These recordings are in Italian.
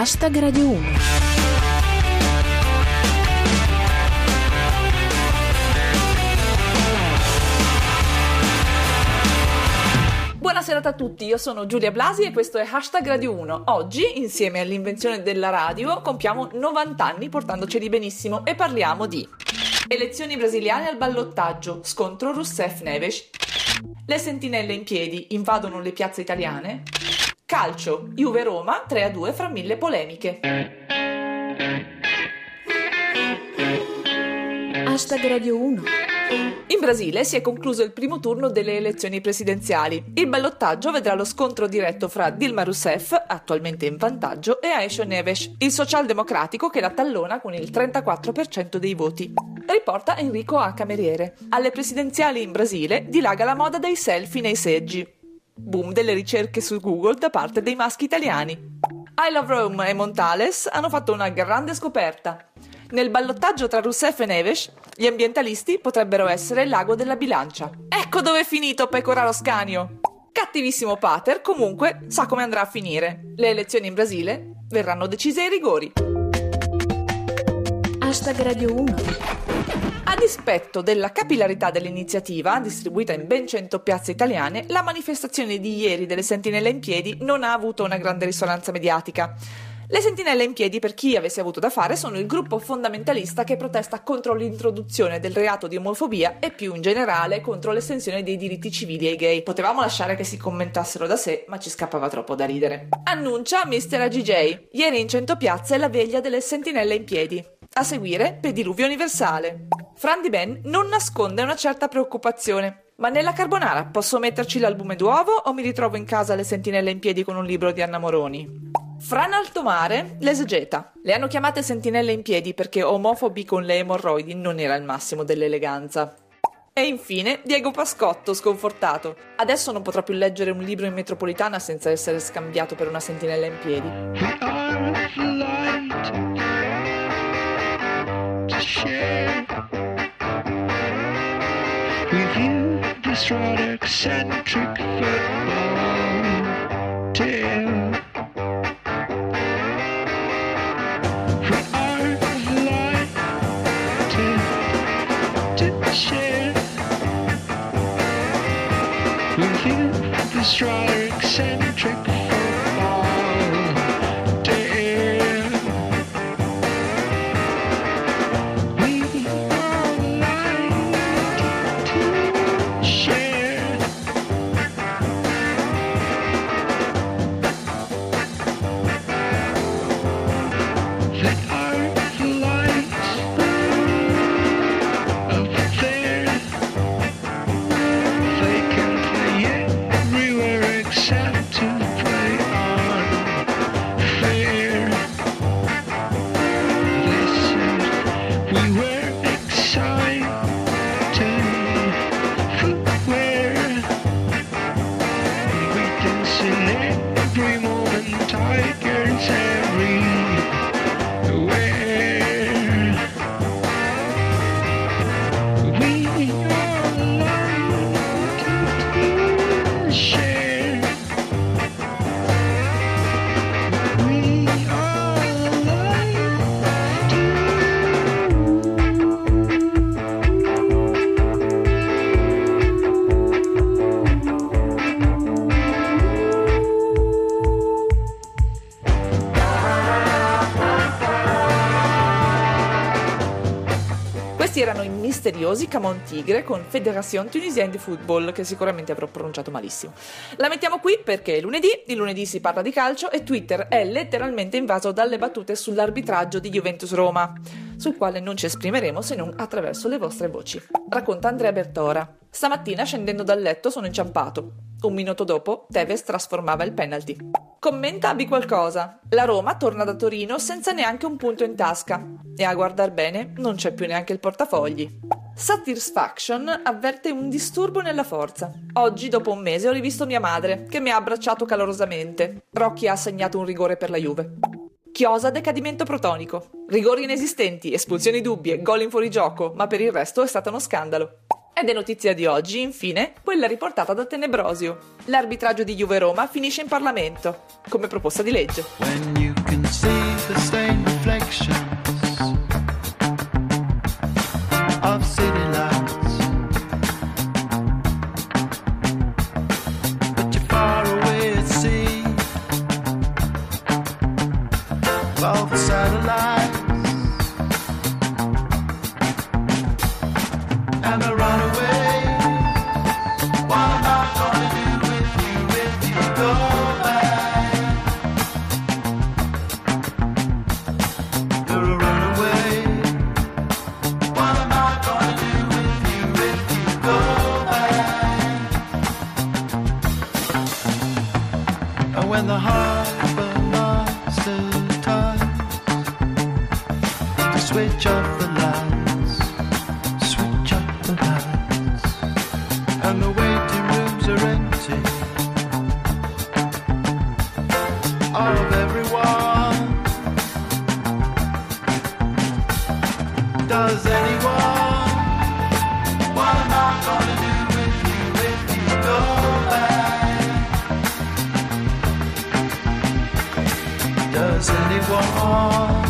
Hashtag Radio 1. Buonasera a tutti, io sono Giulia Blasi e questo è Hashtag Radio 1. Oggi, insieme all'invenzione della radio, compiamo 90 anni portandoceli benissimo e parliamo di elezioni brasiliane al ballottaggio, scontro Rousseff-Neves, le sentinelle in piedi invadono le piazze italiane, calcio, Juve-Roma 3-2 fra mille polemiche. Hashtag Radio 1. In Brasile si è concluso il primo turno delle elezioni presidenziali. Il ballottaggio vedrà lo scontro diretto fra Dilma Rousseff, attualmente in vantaggio, e Aécio Neves, il socialdemocratico che la tallona con il 34% dei voti. Riporta Enrico A. Cameriere. Alle presidenziali in Brasile dilaga la moda dei selfie nei seggi. Boom delle ricerche su Google da parte dei maschi italiani. I Love Rome e Montales hanno fatto una grande scoperta. Nel ballottaggio tra Rousseff e Neves, gli ambientalisti potrebbero essere il lago della bilancia. Ecco dove è finito Pecoraro Scanio. Cattivissimo Pater, comunque, sa come andrà a finire. Le elezioni in Brasile verranno decise ai rigori. Hashtag Radio 1. Dispetto della capillarità dell'iniziativa, distribuita in ben 100 piazze italiane, la manifestazione di ieri delle Sentinelle in piedi non ha avuto una grande risonanza mediatica. Le Sentinelle in piedi, per chi avesse avuto da fare, sono il gruppo fondamentalista che protesta contro l'introduzione del reato di omofobia e più in generale contro l'estensione dei diritti civili ai gay. Potevamo lasciare che si commentassero da sé, ma ci scappava troppo da ridere. Annuncia Mr. AGJ. Ieri in 100 piazze la veglia delle Sentinelle in piedi. A seguire, Pediluvio Universale. Fran Di Ben non nasconde una certa preoccupazione. Ma nella carbonara posso metterci l'albume d'uovo o mi ritrovo in casa le sentinelle in piedi con un libro di Anna Moroni? Fran Altomare, l'esegeta. Le hanno chiamate sentinelle in piedi perché omofobi con le emorroidi non era il massimo dell'eleganza. E infine Diego Pascotto, sconfortato. Adesso non potrà più leggere un libro in metropolitana senza essere scambiato per una sentinella in piedi. With you this rather eccentric football tale. Light to, share this eccentric Questi erano i misteriosi Camon Tigre con Fédération Tunisienne de Football, che sicuramente avrò pronunciato malissimo. La mettiamo qui perché è lunedì, il lunedì si parla di calcio e Twitter è letteralmente invaso dalle battute sull'arbitraggio di Juventus-Roma, sul quale non ci esprimeremo se non attraverso le vostre voci. Racconta Andrea Bertora. Stamattina scendendo dal letto sono inciampato. Un minuto dopo, Tevez trasformava il penalty. Commenta Abi qualcosa. La Roma torna da Torino senza neanche un punto in tasca. E a guardar bene, non c'è più neanche il portafogli. Satisfaction avverte un disturbo nella forza. Oggi, dopo un mese, ho rivisto mia madre, che mi ha abbracciato calorosamente. Rocchi ha assegnato un rigore per la Juve. Chiosa decadimento protonico. Rigori inesistenti, espulsioni dubbie, gol in fuorigioco, ma per il resto è stato uno scandalo. Ed è notizia di oggi, infine, quella riportata da Tenebrosio. L'arbitraggio di Juve-Roma finisce in Parlamento, come proposta di legge. Switch off the lights, switch off the lights, and the waiting rooms are empty of everyone. Does anyone? What am I gonna do with you if you go back? Does anyone?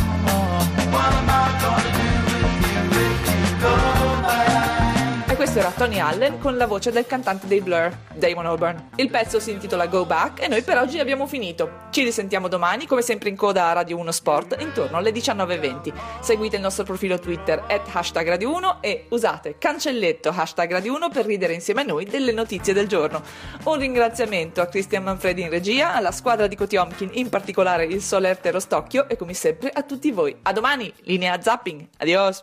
Era Tony Allen con la voce del cantante dei Blur, Damon Albarn. Il pezzo si intitola Go Back e noi per oggi abbiamo finito. Ci risentiamo domani, come sempre in coda a Radio 1 Sport, intorno alle 19.20. Seguite il nostro profilo Twitter at hashtag Radio 1 e usate cancelletto hashtag Radio 1 per ridere insieme a noi delle notizie del giorno. Un ringraziamento a Cristian Manfredi in regia, alla squadra di Kotiomkin, in particolare il Solerte Rostocchio e come sempre a tutti voi. A domani, linea zapping. Adios!